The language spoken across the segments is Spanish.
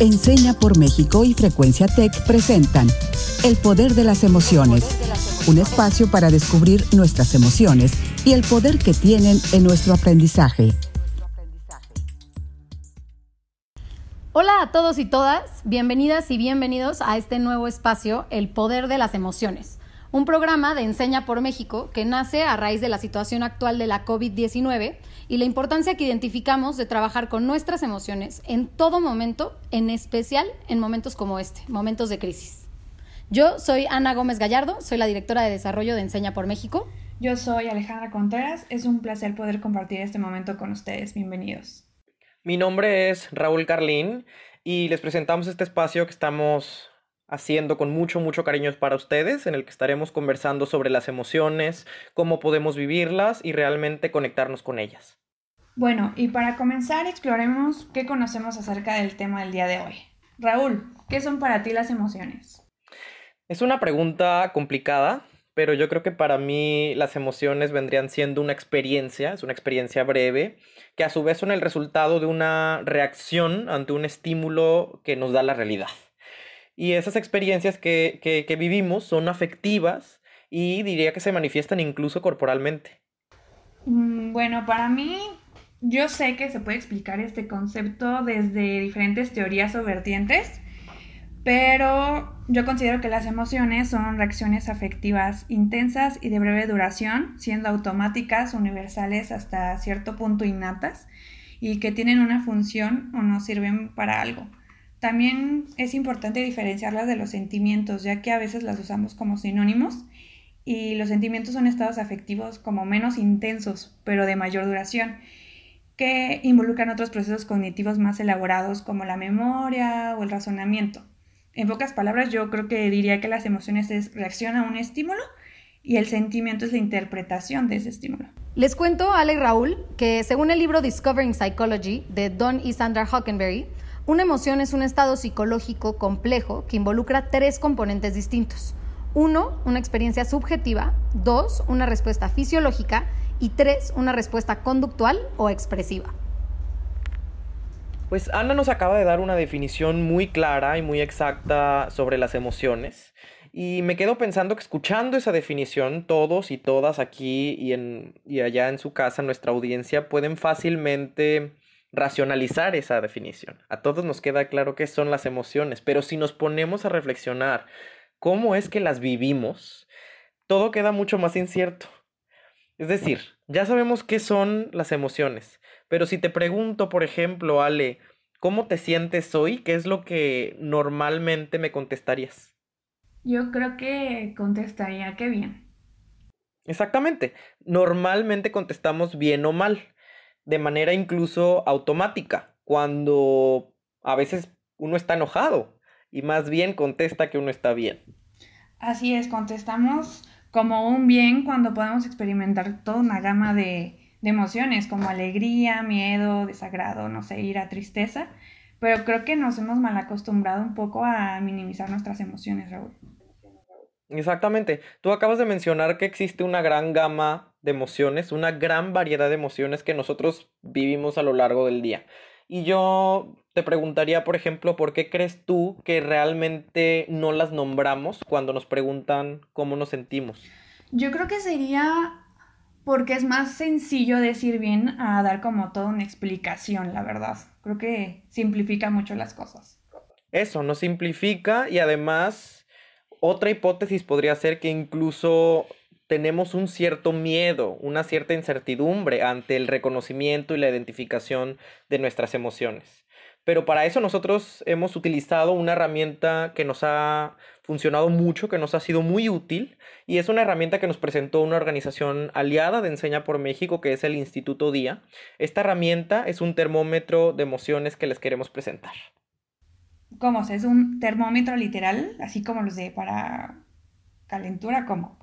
Enseña por México y Frecuencia Tech presentan El Poder de las Emociones, un espacio para descubrir nuestras emociones y el poder que tienen en nuestro aprendizaje. Hola a todos y todas, bienvenidas y bienvenidos a este nuevo espacio, El Poder de las Emociones un programa de Enseña por México que nace a raíz de la situación actual de la COVID-19 y la importancia que identificamos de trabajar con nuestras emociones en todo momento, en especial en momentos como este, momentos de crisis. Yo soy Ana Gómez Gallardo, soy la directora de Desarrollo de Enseña por México. Yo soy Alejandra Contreras, es un placer poder compartir este momento con ustedes, bienvenidos. Mi nombre es Raúl Carlín y les presentamos este espacio que estamos haciendo con mucho, mucho cariño para ustedes, en el que estaremos conversando sobre las emociones, cómo podemos vivirlas y realmente conectarnos con ellas. Bueno, y para comenzar exploremos qué conocemos acerca del tema del día de hoy. Raúl, ¿qué son para ti las emociones? Es una pregunta complicada, pero yo creo que para mí las emociones vendrían siendo una experiencia, es una experiencia breve, que a su vez son el resultado de una reacción ante un estímulo que nos da la realidad. Y esas experiencias que, vivimos son afectivas y diría que se manifiestan incluso corporalmente. Mm, bueno, para mí, yo sé que se puede explicar este concepto desde diferentes teorías o vertientes, pero yo considero que las emociones son reacciones afectivas intensas y de breve duración, siendo automáticas, universales hasta cierto punto innatas, y que tienen una función o no sirven para algo. También es importante diferenciarlas de los sentimientos, ya que a veces las usamos como sinónimos y los sentimientos son estados afectivos como menos intensos, pero de mayor duración, que involucran otros procesos cognitivos más elaborados como la memoria o el razonamiento. En pocas palabras, yo creo que diría que las emociones es reacción a un estímulo y el sentimiento es la interpretación de ese estímulo. Les cuento, Ale y Raúl, que según el libro Discovering Psychology de Don y Sandra Hockenberry, una emoción es un estado psicológico complejo que involucra tres componentes distintos. Uno, una experiencia subjetiva. Dos, una respuesta fisiológica. Y tres, una respuesta conductual o expresiva. Pues Ana nos acaba de dar una definición muy clara y muy exacta sobre las emociones. Y me quedo pensando que escuchando esa definición, todos y todas aquí y, en, y allá en su casa, nuestra audiencia, pueden fácilmente racionalizar esa definición. A todos nos queda claro qué son las emociones, pero si nos ponemos a reflexionar cómo es que las vivimos, todo queda mucho más incierto. Es decir, ya sabemos qué son las emociones, pero si te pregunto, por ejemplo, Ale, ¿cómo te sientes hoy? ¿Qué es lo que normalmente me contestarías? Yo creo que contestaría que bien. Exactamente. Normalmente contestamos bien o mal de manera incluso automática, cuando a veces uno está enojado y más bien contesta que uno está bien. Así es, contestamos como un bien cuando podemos experimentar toda una gama de, emociones como alegría, miedo, desagrado, no sé, ira, tristeza, pero creo que nos hemos mal acostumbrado un poco a minimizar nuestras emociones, Raúl. Exactamente. Tú acabas de mencionar que existe una gran gama de emociones, una gran variedad de emociones que nosotros vivimos a lo largo del día. Y yo te preguntaría, por ejemplo, ¿por qué crees tú que realmente no las nombramos cuando nos preguntan cómo nos sentimos? Yo creo que sería porque es más sencillo decir bien a dar como toda una explicación, la verdad. Creo que simplifica mucho las cosas. Eso, no simplifica y además otra hipótesis podría ser que incluso tenemos un cierto miedo, una cierta incertidumbre ante el reconocimiento y la identificación de nuestras emociones. Pero para eso nosotros hemos utilizado una herramienta que nos ha funcionado mucho, que nos ha sido muy útil, y es una herramienta que nos presentó una organización aliada de Enseña por México, que es el Instituto Día. Esta herramienta es un termómetro de emociones que les queremos presentar. ¿Cómo? ¿Es un termómetro literal? Así como los de para calentura, ¿cómo?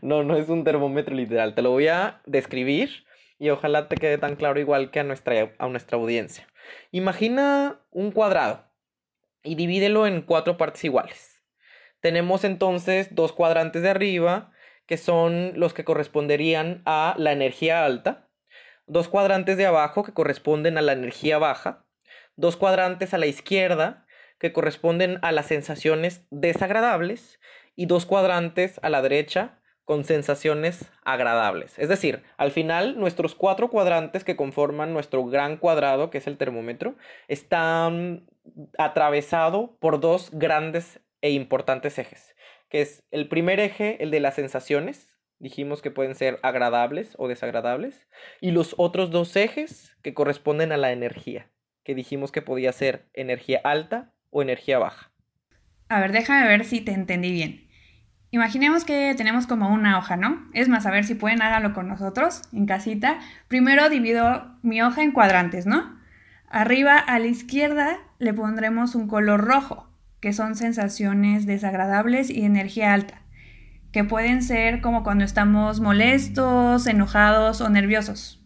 No, no es un termómetro literal. Te lo voy a describir y ojalá te quede tan claro igual que a nuestra, a nuestra audiencia. Imagina un cuadrado y divídelo en cuatro partes iguales. Tenemos entonces dos cuadrantes de arriba que son los que corresponderían a la energía alta, dos cuadrantes de abajo que corresponden a la energía baja dos cuadrantes a la izquierda que corresponden a las sensaciones desagradables y dos cuadrantes a la derecha con sensaciones agradables. Es decir, al final nuestros cuatro cuadrantes que conforman nuestro gran cuadrado, que es el termómetro, están atravesados por dos grandes e importantes ejes, que es el primer eje, el de las sensaciones, dijimos que pueden ser agradables o desagradables, y los otros dos ejes que corresponden a la energía, que dijimos que podía ser energía alta o energía baja. A ver, déjame ver si te entendí bien. Imaginemos que tenemos como una hoja, ¿no? Es más, a ver si pueden háganlo con nosotros en casita. Primero divido mi hoja en cuadrantes, ¿no? Arriba a la izquierda le pondremos un color rojo, que son sensaciones desagradables y energía alta, que pueden ser como cuando estamos molestos, enojados o nerviosos.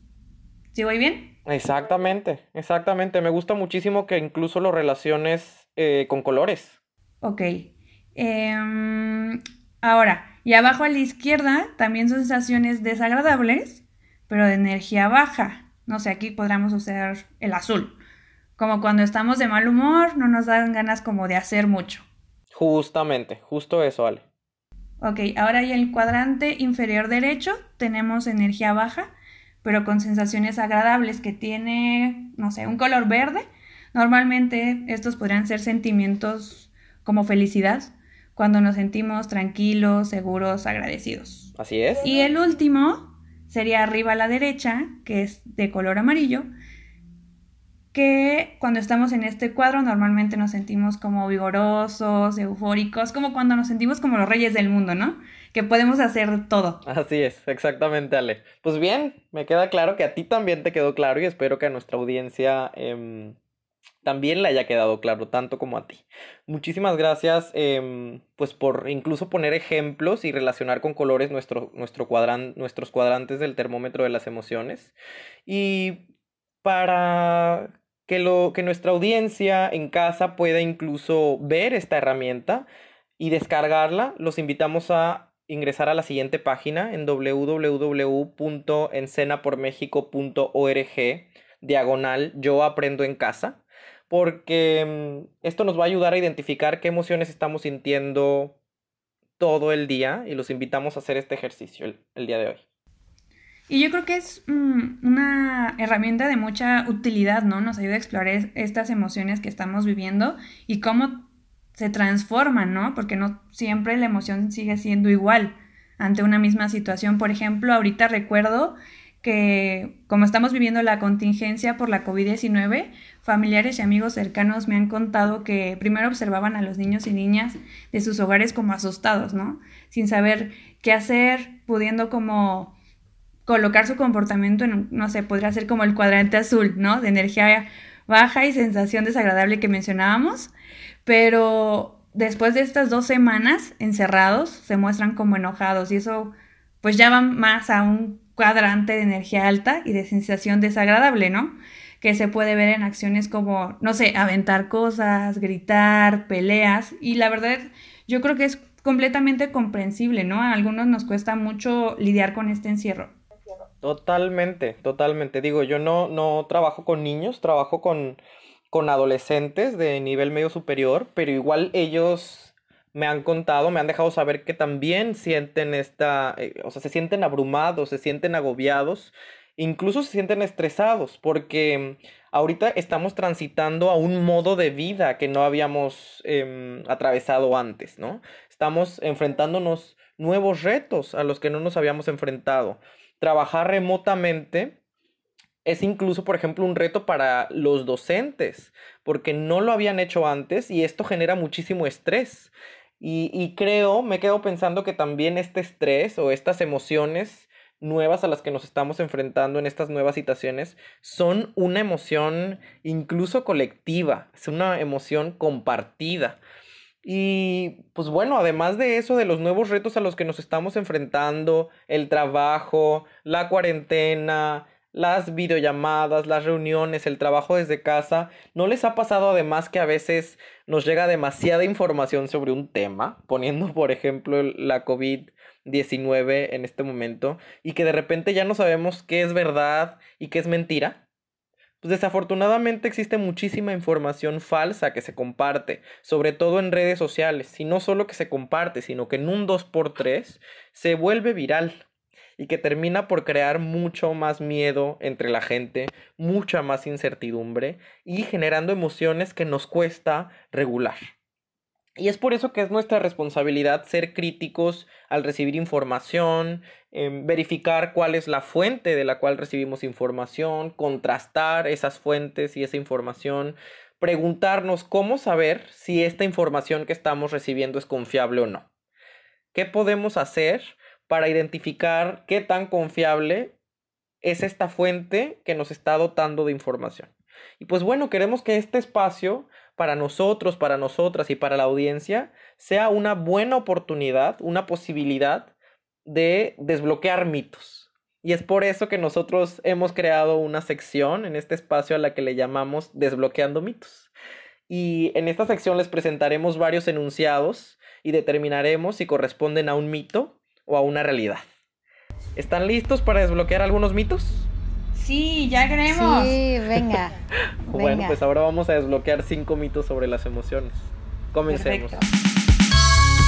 ¿Sí voy bien? Exactamente, exactamente. Me gusta muchísimo que incluso lo relaciones eh, con colores. Ok. Eh, Ahora, y abajo a la izquierda también son sensaciones desagradables, pero de energía baja. No sé, aquí podríamos usar el azul. Como cuando estamos de mal humor, no nos dan ganas como de hacer mucho. Justamente, justo eso, Ale. Ok, ahora en el cuadrante inferior derecho tenemos energía baja, pero con sensaciones agradables que tiene, no sé, un color verde. Normalmente estos podrían ser sentimientos como felicidad, cuando nos sentimos tranquilos, seguros, agradecidos. Así es. Y el último sería arriba a la derecha, que es de color amarillo, que cuando estamos en este cuadro normalmente nos sentimos como vigorosos, eufóricos, como cuando nos sentimos como los reyes del mundo, ¿no? Que podemos hacer todo. Así es, exactamente, Ale. Pues bien, me queda claro que a ti también te quedó claro y espero que a nuestra audiencia em, también le haya quedado claro, tanto como a ti. Muchísimas gracias, em, pues por incluso poner ejemplos y relacionar con colores nuestro, nuestro nuestros cuadrantes del termómetro de las emociones. Y para que, lo, que nuestra audiencia en casa pueda incluso ver esta herramienta y descargarla, los invitamos a ingresar a la siguiente página en www.encenapormexico.org diagonal yo aprendo en casa porque mm, esto nos va a ayudar a identificar qué emociones estamos sintiendo todo el día y los invitamos a hacer este ejercicio el, día de hoy. Y yo creo que es mm, una herramienta de mucha utilidad, ¿no? Nos ayuda a explorar estas emociones que estamos viviendo y cómo se transforman, ¿no? Porque no siempre la emoción sigue siendo igual ante una misma situación. Por ejemplo, ahorita recuerdo que como estamos viviendo la contingencia por la COVID-19, familiares y amigos cercanos me han contado que primero observaban a los niños y niñas de sus hogares como asustados, ¿no? Sin saber qué hacer, pudiendo como colocar su comportamiento en, no sé, podría ser como el cuadrante azul, ¿no? De energía baja y sensación desagradable que mencionábamos, pero después de estas dos semanas encerrados se muestran como enojados y eso pues ya va más a un cuadrante de energía alta y de sensación desagradable, ¿no? Que se puede ver en acciones como, no sé, aventar cosas, gritar, peleas. Y la verdad, yo creo que es completamente comprensible, ¿no? A algunos nos cuesta mucho lidiar con este encierro. Totalmente, totalmente. Digo, yo no, no trabajo con niños, trabajo con, con adolescentes de nivel medio superior, pero igual ellos me han contado, me han dejado saber que también sienten esta, eh, o sea, se sienten abrumados, se sienten agobiados, incluso se sienten estresados, porque ahorita estamos transitando a un modo de vida que no habíamos em, atravesado antes, ¿no? Estamos enfrentándonos nuevos retos a los que no nos habíamos enfrentado. Trabajar remotamente es incluso, por ejemplo, un reto para los docentes, porque no lo habían hecho antes y esto genera muchísimo estrés. Y, creo, me quedo pensando que también este estrés o estas emociones nuevas a las que nos estamos enfrentando en estas nuevas situaciones son una emoción incluso colectiva, es una emoción compartida. Y pues bueno, además de eso, de los nuevos retos a los que nos estamos enfrentando, el trabajo, la cuarentena, las videollamadas, las reuniones, el trabajo desde casa, ¿no les ha pasado además que a veces nos llega demasiada información sobre un tema, poniendo por ejemplo la COVID-19 en este momento, y que de repente ya no sabemos qué es verdad y qué es mentira? pues desafortunadamente existe muchísima información falsa que se comparte, sobre todo en redes sociales, y no solo que se comparte, sino que en un 2x3 se vuelve viral y que termina por crear mucho más miedo entre la gente, mucha más incertidumbre y generando emociones que nos cuesta regular. Y es por eso que es nuestra responsabilidad ser críticos al recibir información, em, verificar cuál es la fuente de la cual recibimos información, contrastar esas fuentes y esa información, preguntarnos cómo saber si esta información que estamos recibiendo es confiable o no. ¿Qué podemos hacer para identificar qué tan confiable es esta fuente que nos está dotando de información? Y pues bueno, queremos que este espacio para nosotros, para nosotras y para la audiencia sea una buena oportunidad, una posibilidad de desbloquear mitos. Y es por eso que nosotros hemos creado una sección en este espacio a la que le llamamos Desbloqueando mitos. Y en esta sección les presentaremos varios enunciados y determinaremos si corresponden a un mito o a una realidad. ¿Están listos para desbloquear algunos mitos? Sí, ya queremos. Sí, venga. bueno, pues ahora vamos a desbloquear cinco mitos sobre las emociones. Comencemos.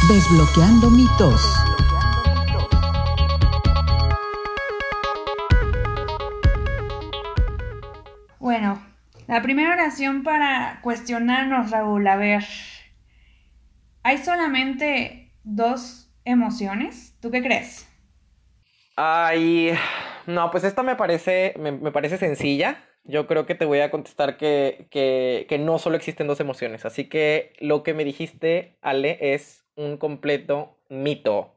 Desbloqueando mitos. Bueno, la primera oración para cuestionarnos, Raúl, a ver, ¿hay solamente dos emociones? ¿Tú qué crees? Ay, no, pues esta me parece, me, parece sencilla. Yo creo que te voy a contestar que, que, no solo existen dos emociones. Así que lo que me dijiste, Ale, es un completo mito.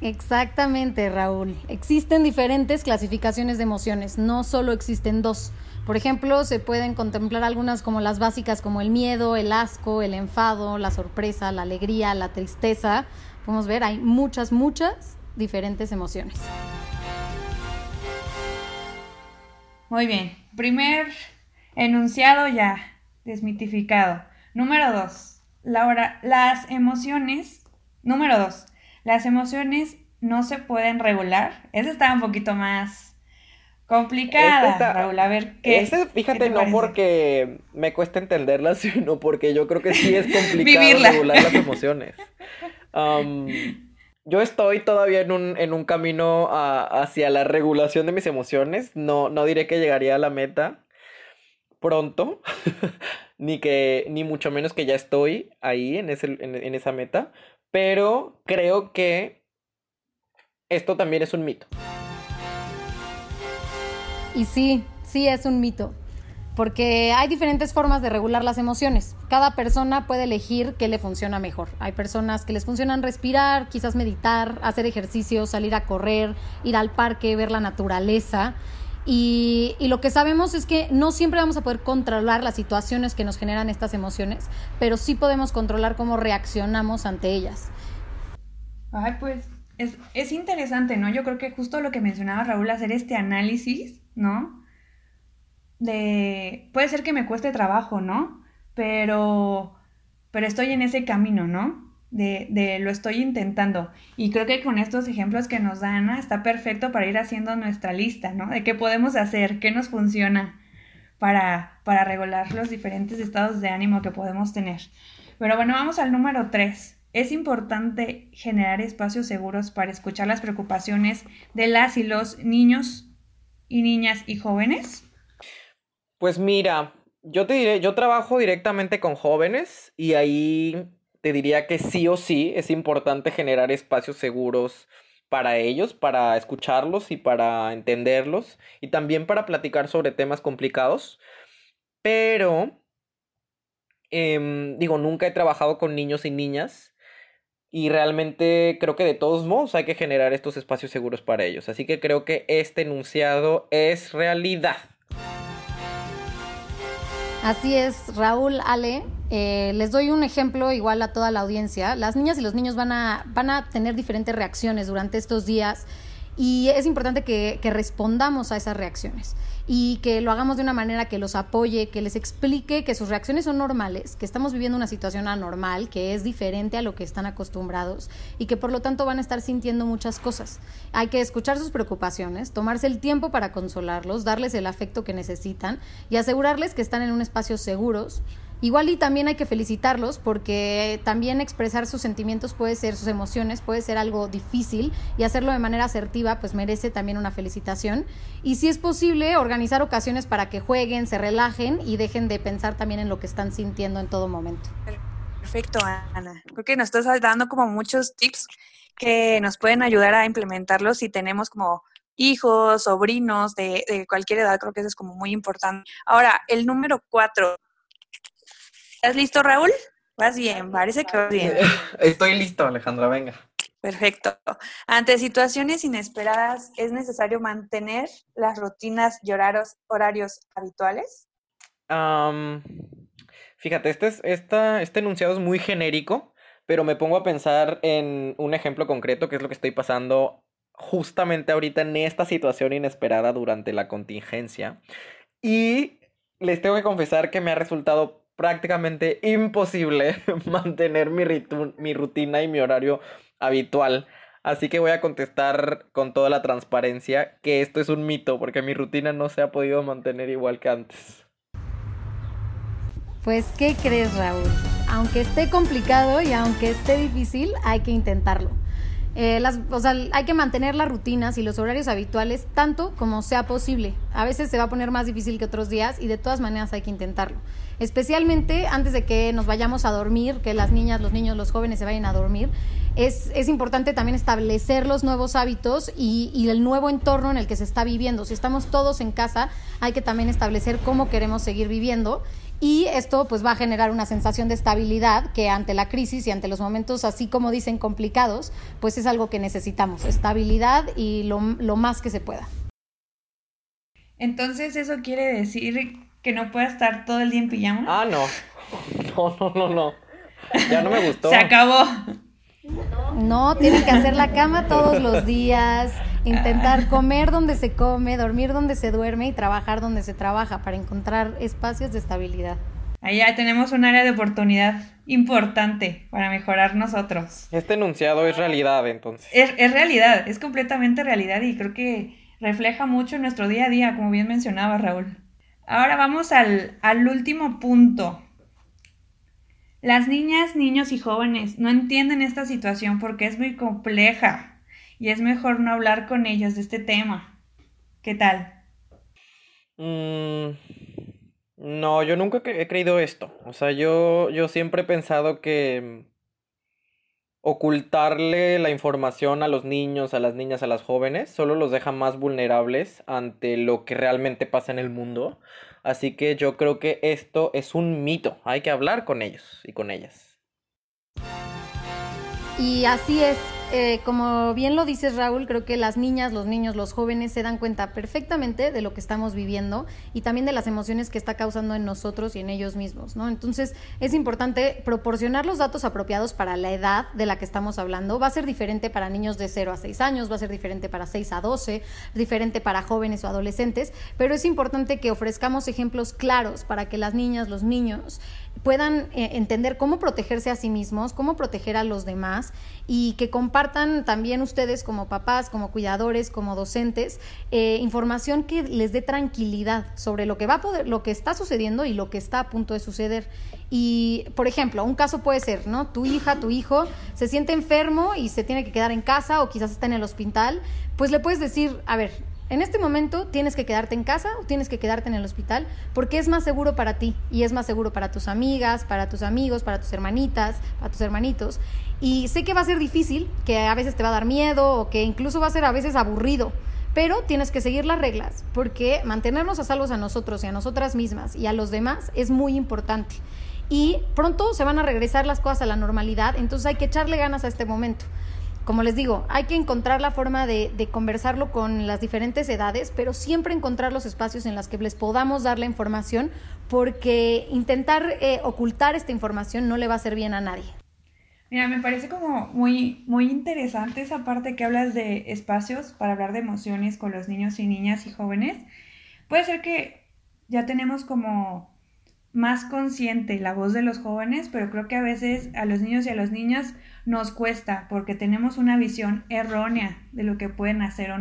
Exactamente, Raúl. Existen diferentes clasificaciones de emociones, no solo existen dos. Por ejemplo, se pueden contemplar algunas como las básicas como el miedo, el asco, el enfado, la sorpresa, la alegría, la tristeza. Podemos ver, hay muchas, muchas diferentes emociones. Muy bien. Primer enunciado ya desmitificado. Número dos. Laura, las emociones. Número dos. Las emociones no se pueden regular. Esa está un poquito más complicada, Raúl. A ver qué. fíjate, no porque me cuesta entenderla, sino porque yo creo que sí es complicado regular las emociones. Yo estoy todavía en un, en un camino hacia la regulación de mis emociones. No, no diré que llegaría a la meta pronto, ni que, ni mucho menos que ya estoy ahí en, ese, en esa meta. Pero creo que esto también es un mito. Y sí, sí es un mito porque hay diferentes formas de regular las emociones. Cada persona puede elegir qué le funciona mejor. Hay personas que les funcionan respirar, quizás meditar, hacer ejercicio, salir a correr, ir al parque, ver la naturaleza. Y, lo que sabemos es que no siempre vamos a poder controlar las situaciones que nos generan estas emociones, pero sí podemos controlar cómo reaccionamos ante ellas. Ay, pues es, es interesante, ¿no? Yo creo que justo lo que mencionaba Raúl, hacer este análisis, ¿no? De, puede ser que me cueste trabajo, ¿no? Pero, pero estoy en ese camino, ¿no? De, de, lo estoy intentando. Y creo que con estos ejemplos que nos da Ana está perfecto para ir haciendo nuestra lista, ¿no? De qué podemos hacer, qué nos funciona para, para regular los diferentes estados de ánimo que podemos tener. Pero bueno, vamos al número tres. Es importante generar espacios seguros para escuchar las preocupaciones de las y los niños y niñas y jóvenes. Pues mira, yo te diré, yo trabajo directamente con jóvenes y ahí te diría que sí o sí es importante generar espacios seguros para ellos, para escucharlos y para entenderlos y también para platicar sobre temas complicados. Pero, em, digo, nunca he trabajado con niños y niñas y realmente creo que de todos modos hay que generar estos espacios seguros para ellos. Así que creo que este enunciado es realidad. Así es, Raúl, Ale. Eh, les doy un ejemplo igual a toda la audiencia. Las niñas y los niños van a, van a tener diferentes reacciones durante estos días y es importante que, que respondamos a esas reacciones y que lo hagamos de una manera que los apoye, que les explique que sus reacciones son normales, que estamos viviendo una situación anormal, que es diferente a lo que están acostumbrados y que por lo tanto van a estar sintiendo muchas cosas. Hay que escuchar sus preocupaciones, tomarse el tiempo para consolarlos, darles el afecto que necesitan y asegurarles que están en un espacio seguros Igual y también hay que felicitarlos porque también expresar sus sentimientos puede ser, sus emociones puede ser algo difícil y hacerlo de manera asertiva pues merece también una felicitación. Y si es posible, organizar ocasiones para que jueguen, se relajen y dejen de pensar también en lo que están sintiendo en todo momento. Perfecto, Ana. Creo que nos estás dando como muchos tips que nos pueden ayudar a implementarlos si tenemos como hijos, sobrinos de, de cualquier edad, creo que eso es como muy importante. Ahora, el número cuatro, ¿Estás listo, Raúl? Vas bien, parece que vas bien. Estoy listo, Alejandra, venga. Perfecto. Ante situaciones inesperadas, ¿es necesario mantener las rutinas y horarios, horarios habituales? fíjate, este, es, este enunciado es muy genérico, pero me pongo a pensar en un ejemplo concreto, que es lo que estoy pasando justamente ahorita en esta situación inesperada durante la contingencia. Y les tengo que confesar que me ha resultado prácticamente imposible mantener mi, mi rutina y mi horario habitual. Así que voy a contestar con toda la transparencia que esto es un mito porque mi rutina no se ha podido mantener igual que antes. Pues, ¿qué crees, Raúl? Aunque esté complicado y aunque esté difícil, hay que intentarlo. Eh, o sea, hay que mantener las rutinas y los horarios habituales tanto como sea posible. A veces se va a poner más difícil que otros días y de todas maneras hay que intentarlo. Especialmente antes de que nos vayamos a dormir, que las niñas, los niños, los jóvenes se vayan a dormir. Es, es importante también establecer los nuevos hábitos y, el nuevo entorno en el que se está viviendo. Si estamos todos en casa, hay que también establecer cómo queremos seguir viviendo y esto pues va a generar una sensación de estabilidad que ante la crisis y ante los momentos así como dicen complicados, pues es algo que necesitamos, estabilidad y lo, lo más que se pueda. Entonces eso quiere decir que no pueda estar todo el día en pijama. Ah, no. No, no, no, no. Ya no me gustó. Se acabó. No, tienes que hacer la cama todos los días, intentar ah. comer donde se come, dormir donde se duerme y trabajar donde se trabaja para encontrar espacios de estabilidad. Allá tenemos un área de oportunidad importante para mejorar nosotros. Este enunciado es realidad, entonces. Es, es realidad, es completamente realidad y creo que refleja mucho nuestro día a día, como bien mencionaba Raúl. Ahora vamos al, al último punto. Las niñas, niños y jóvenes no entienden esta situación porque es muy compleja y es mejor no hablar con ellos de este tema. ¿Qué tal? Mm, no, yo nunca he creído esto. O sea, yo, yo siempre he pensado que ocultarle la información a los niños, a las niñas, a las jóvenes, solo los deja más vulnerables ante lo que realmente pasa en el mundo. Así que yo creo que esto es un mito. Hay que hablar con ellos y con ellas. Y así es, eh, como bien lo dices Raúl, creo que las niñas, los niños, los jóvenes se dan cuenta perfectamente de lo que estamos viviendo y también de las emociones que está causando en nosotros y en ellos mismos, ¿no? Entonces es importante proporcionar los datos apropiados para la edad de la que estamos hablando. Va a ser diferente para niños de 0 a 6 años, va a ser diferente para 6 a 12, diferente para jóvenes o adolescentes, pero es importante que ofrezcamos ejemplos claros para que las niñas, los niños puedan eh, entender cómo protegerse a sí mismos, cómo proteger a los demás y que compartan también ustedes como papás, como cuidadores, como docentes, eh, información que les dé tranquilidad sobre lo que va a poder, lo que está sucediendo y lo que está a punto de suceder. Y, por ejemplo, un caso puede ser, ¿no? Tu hija, tu hijo se siente enfermo y se tiene que quedar en casa o quizás está en el hospital, pues le puedes decir, a ver, en este momento tienes que quedarte en casa o tienes que quedarte en el hospital porque es más seguro para ti y es más seguro para tus amigas, para tus amigos, para tus hermanitas, para tus hermanitos. Y sé que va a ser difícil, que a veces te va a dar miedo o que incluso va a ser a veces aburrido, pero tienes que seguir las reglas porque mantenernos a salvos a nosotros y a nosotras mismas y a los demás es muy importante. Y pronto se van a regresar las cosas a la normalidad, entonces hay que echarle ganas a este momento como les digo, hay que encontrar la forma de, conversarlo con las diferentes edades, pero siempre encontrar los espacios en los que les podamos dar la información, porque intentar eh, ocultar esta información no le va a hacer bien a nadie. Mira, me parece como muy, muy interesante esa parte que hablas de espacios para hablar de emociones con los niños y niñas y jóvenes. Puede ser que ya tenemos como más consciente la voz de los jóvenes, pero creo que a veces a los niños y a las niñas nos cuesta porque tenemos una visión errónea de lo que pueden hacer o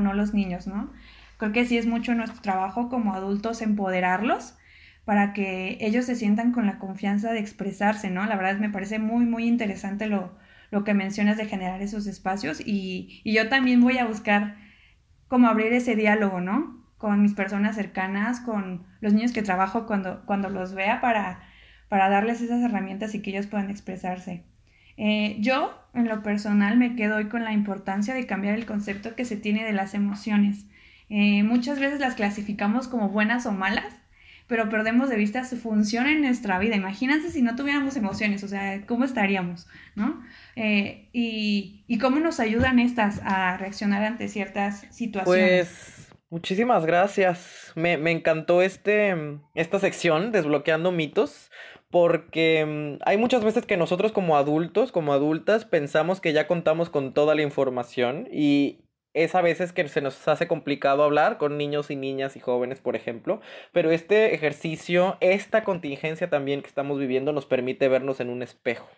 no, los niños, ¿no? Creo que sí es mucho nuestro trabajo como adultos empoderarlos para que ellos se sientan con la confianza de expresarse, ¿no? La verdad me parece muy, muy interesante lo, lo que mencionas de generar esos espacios y, y yo también voy a buscar cómo abrir ese diálogo, ¿no? Con mis personas cercanas, con los niños que trabajo cuando, cuando los vea para, para darles esas herramientas y que ellos puedan expresarse. Eh, yo, en lo personal, me quedo hoy con la importancia de cambiar el concepto que se tiene de las emociones. Eh, muchas veces las clasificamos como buenas o malas, pero perdemos de vista su función en nuestra vida. Imagínense si no tuviéramos emociones, o sea, ¿cómo estaríamos? ¿no? Eh, y, y, cómo nos ayudan estas a reaccionar ante ciertas situaciones. Pues Muchísimas gracias. Me, encantó este, esta sección, desbloqueando mitos, porque mm, hay muchas veces que nosotros como adultos, como adultas, pensamos que ya contamos con toda la información y es a veces que se nos hace complicado hablar con niños y niñas y jóvenes, por ejemplo, pero este ejercicio, esta contingencia también que estamos viviendo nos permite vernos en un espejo.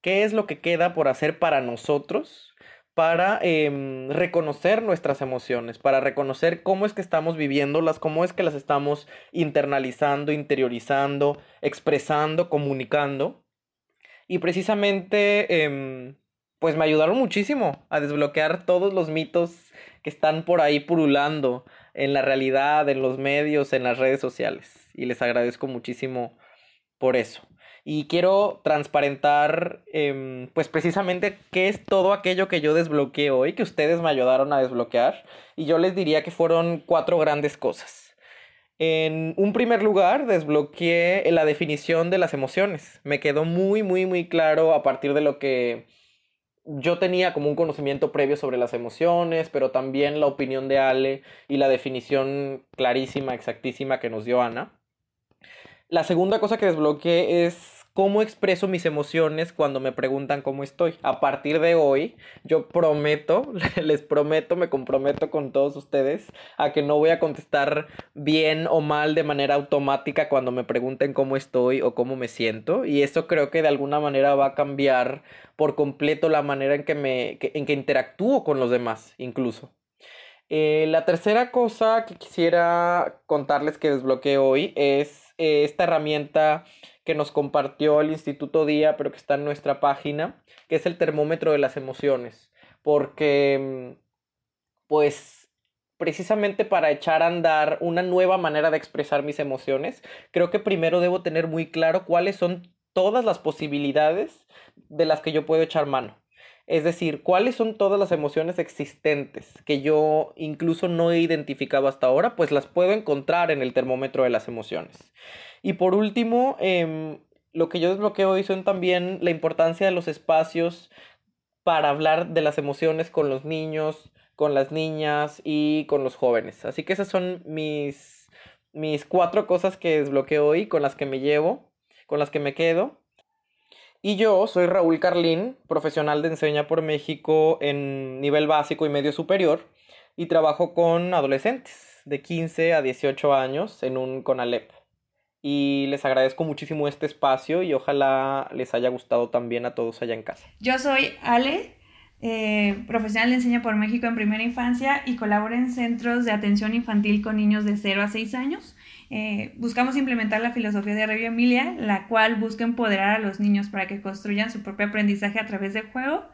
¿Qué es lo que queda por hacer para nosotros? Para em, reconocer nuestras emociones, para reconocer cómo es que estamos viviéndolas, cómo es que las estamos internalizando, interiorizando, expresando, comunicando. Y precisamente, em, pues me ayudaron muchísimo a desbloquear todos los mitos que están por ahí purulando en la realidad, en los medios, en las redes sociales. Y les agradezco muchísimo por eso y quiero transparentar em, pues precisamente qué es todo aquello que yo desbloqueé hoy, que ustedes me ayudaron a desbloquear y yo les diría que fueron cuatro grandes cosas. En un primer lugar, desbloqueé la definición de las emociones. Me quedó muy, muy, muy claro a partir de lo que yo tenía como un conocimiento previo sobre las emociones, pero también la opinión de Ale y la definición clarísima, exactísima que nos dio Ana. La segunda cosa que desbloqueé es cómo expreso mis emociones cuando me preguntan cómo estoy. A partir de hoy, yo prometo, les prometo, me comprometo con todos ustedes a que no voy a contestar bien o mal de manera automática cuando me pregunten cómo estoy o cómo me siento. Y eso creo que de alguna manera va a cambiar por completo la manera en que, me, en que interactúo con los demás, incluso. Eh, la tercera cosa que quisiera contarles que desbloqueé hoy es eh, esta herramienta que nos compartió el Instituto Día, pero que está en nuestra página, que es el termómetro de las emociones. Porque, mm, pues, precisamente para echar a andar una nueva manera de expresar mis emociones, creo que primero debo tener muy claro cuáles son todas las posibilidades de las que yo puedo echar mano. Es decir, cuáles son todas las emociones existentes que yo incluso no he identificado hasta ahora, pues las puedo encontrar en el termómetro de las emociones. Y por último, em, lo que yo desbloqueo hoy son también la importancia de los espacios para hablar de las emociones con los niños, con las niñas y con los jóvenes. Así que esas son mis, mis cuatro cosas que desbloqueo hoy, con las que me llevo, con las que me quedo. Y yo soy Raúl Carlín, profesional de Enseña por México en nivel básico y medio superior, y trabajo con adolescentes de 15 a 18 años en un CONALEP y les agradezco muchísimo este espacio y ojalá les haya gustado también a todos allá en casa. Yo soy Ale, eh, profesional de Enseña por México en primera infancia y colaboro en centros de atención infantil con niños de 0 a 6 años. Eh, buscamos implementar la filosofía de Reggio Emilia, la cual busca empoderar a los niños para que construyan su propio aprendizaje a través del juego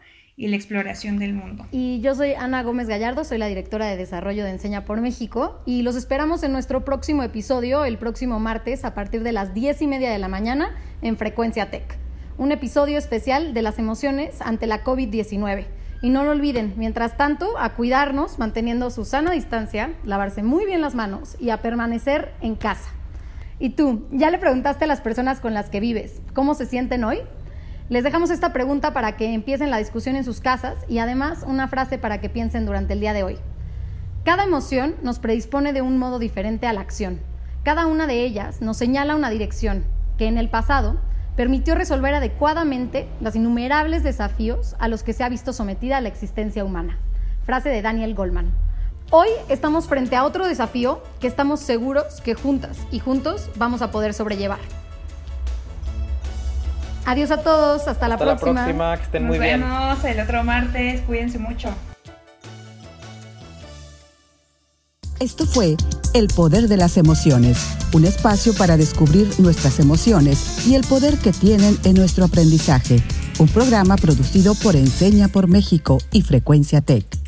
y la exploración del mundo. Y yo soy Ana Gómez Gallardo, soy la directora de desarrollo de Enseña por México y los esperamos en nuestro próximo episodio el próximo martes a partir de las 10 y media de la mañana en Frecuencia Tech. Un episodio especial de las emociones ante la COVID-19. Y no lo olviden, mientras tanto, a cuidarnos manteniendo su sana distancia, lavarse muy bien las manos y a permanecer en casa. ¿Y tú, ya le preguntaste a las personas con las que vives cómo se sienten hoy? Les dejamos esta pregunta para que empiecen la discusión en sus casas y además una frase para que piensen durante el día de hoy. Cada emoción nos predispone de un modo diferente a la acción. Cada una de ellas nos señala una dirección que en el pasado permitió resolver adecuadamente los innumerables desafíos a los que se ha visto sometida la existencia humana. Frase de Daniel Goldman. Hoy estamos frente a otro desafío que estamos seguros que juntas y juntos vamos a poder sobrellevar. Adiós a todos, hasta la Hasta próxima. la próxima, que estén Nos muy bien. vemos el otro martes. Cuídense mucho. Esto fue El Poder de las Emociones, un espacio para descubrir nuestras emociones y el poder que tienen en nuestro aprendizaje. Un programa producido por Enseña por México y Frecuencia Tech.